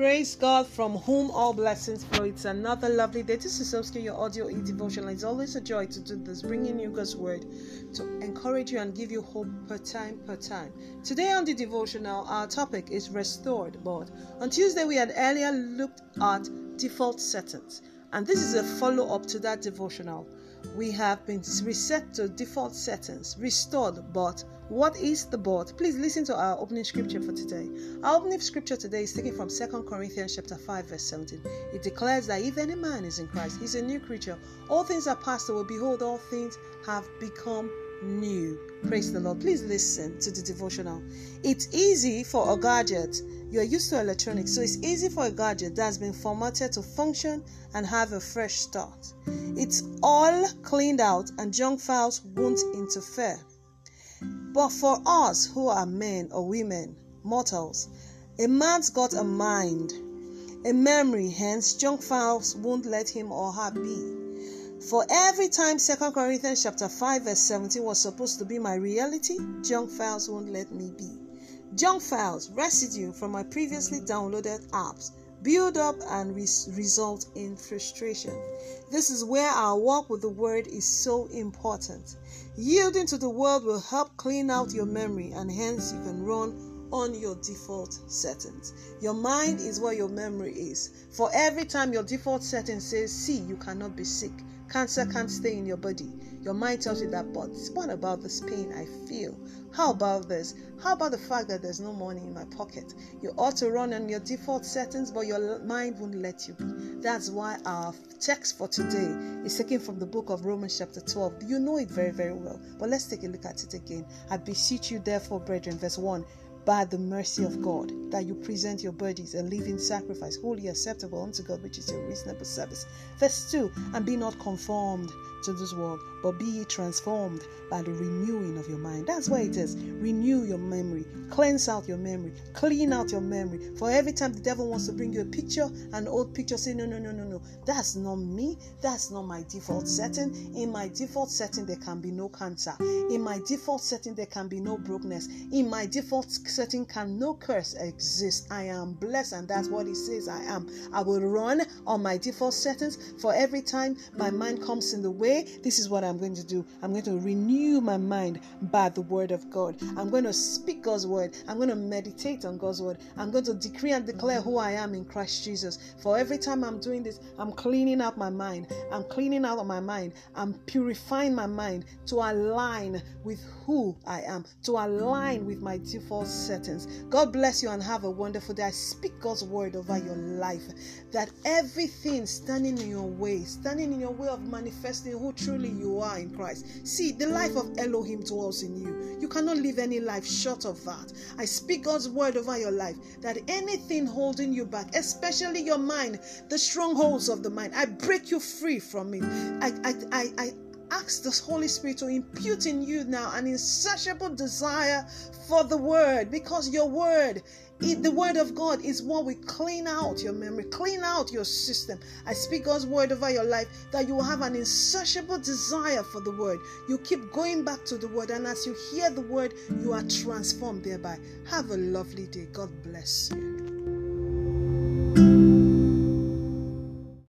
Praise God from whom all blessings flow. It's another lovely day. This is Obscure, your audio e devotional. It's always a joy to do this, bringing you God's word to encourage you and give you hope per time per time. Today on the devotional, our topic is restored. But on Tuesday, we had earlier looked at default settings, and this is a follow up to that devotional. We have been reset to default settings, restored, but what is the but? Please listen to our opening scripture for today. Our opening scripture today is taken from 2 Corinthians chapter 5, verse 17. It declares that if any man is in Christ, he's a new creature. All things are passed away. Behold, all things have become new. Praise the Lord. Please listen to the devotional. It's easy for a gadget. You're used to electronics, so it's easy for a gadget that's been formatted to function and have a fresh start. It's all cleaned out and junk files won't interfere. But for us who are men or women, mortals, a man's got a mind, a memory, hence junk files won't let him or her be. For every time 2 Corinthians chapter 5 verse 17 was supposed to be my reality, junk files won't let me be. Junk files, residue from my previously downloaded apps, build up and res- result in frustration. This is where our walk with the word is so important. Yielding to the word will help clean out your memory and hence you can run on your default settings. Your mind is where your memory is. For every time your default setting says, see, you cannot be sick, cancer can't stay in your body, your mind tells you that, but what about this pain I feel? How about this? How about the fact that there's no money in my pocket? You ought to run on your default settings, but your mind won't let you be. That's why our text for today is taken from the book of Romans, chapter 12. You know it very, very well, but let's take a look at it again. I beseech you, therefore, brethren, verse 1 by the mercy of God, that you present your bodies a living sacrifice, holy acceptable unto God, which is your reasonable service. Verse 2 And be not conformed to this world, but be transformed by the renewing of your mind. That's why it is. Renew your memory, cleanse out your memory, clean out your memory. For every time the devil wants to bring you a picture, an old picture, say, No, no, no, no, no. That's not me. That's not my default setting. In my default setting, there can be no cancer. In my default setting, there can be no brokenness. In my default setting, can no curse exist. I am blessed, and that's what he says I am. I will run on my default settings for every time my mind comes in the way this is what I'm going to do. I'm going to renew my mind by the word of God. I'm going to speak God's word. I'm going to meditate on God's word. I'm going to decree and declare who I am in Christ Jesus. For every time I'm doing this, I'm cleaning out my mind. I'm cleaning out of my mind. I'm purifying my mind to align with who I am, to align with my default settings. God bless you and have a wonderful day. I speak God's word over your life that everything standing in your way, standing in your way of manifesting who truly you are in Christ. See, the life of Elohim dwells in you. You cannot live any life short of that. I speak God's word over your life that anything holding you back, especially your mind, the strongholds of the mind, I break you free from it. I, I, I, I ask the Holy Spirit to impute in you now an insatiable desire for the word because your word it, the word of God is what we clean out your memory, clean out your system. I speak God's word over your life that you will have an insatiable desire for the word. You keep going back to the word, and as you hear the word, you are transformed thereby. Have a lovely day. God bless you.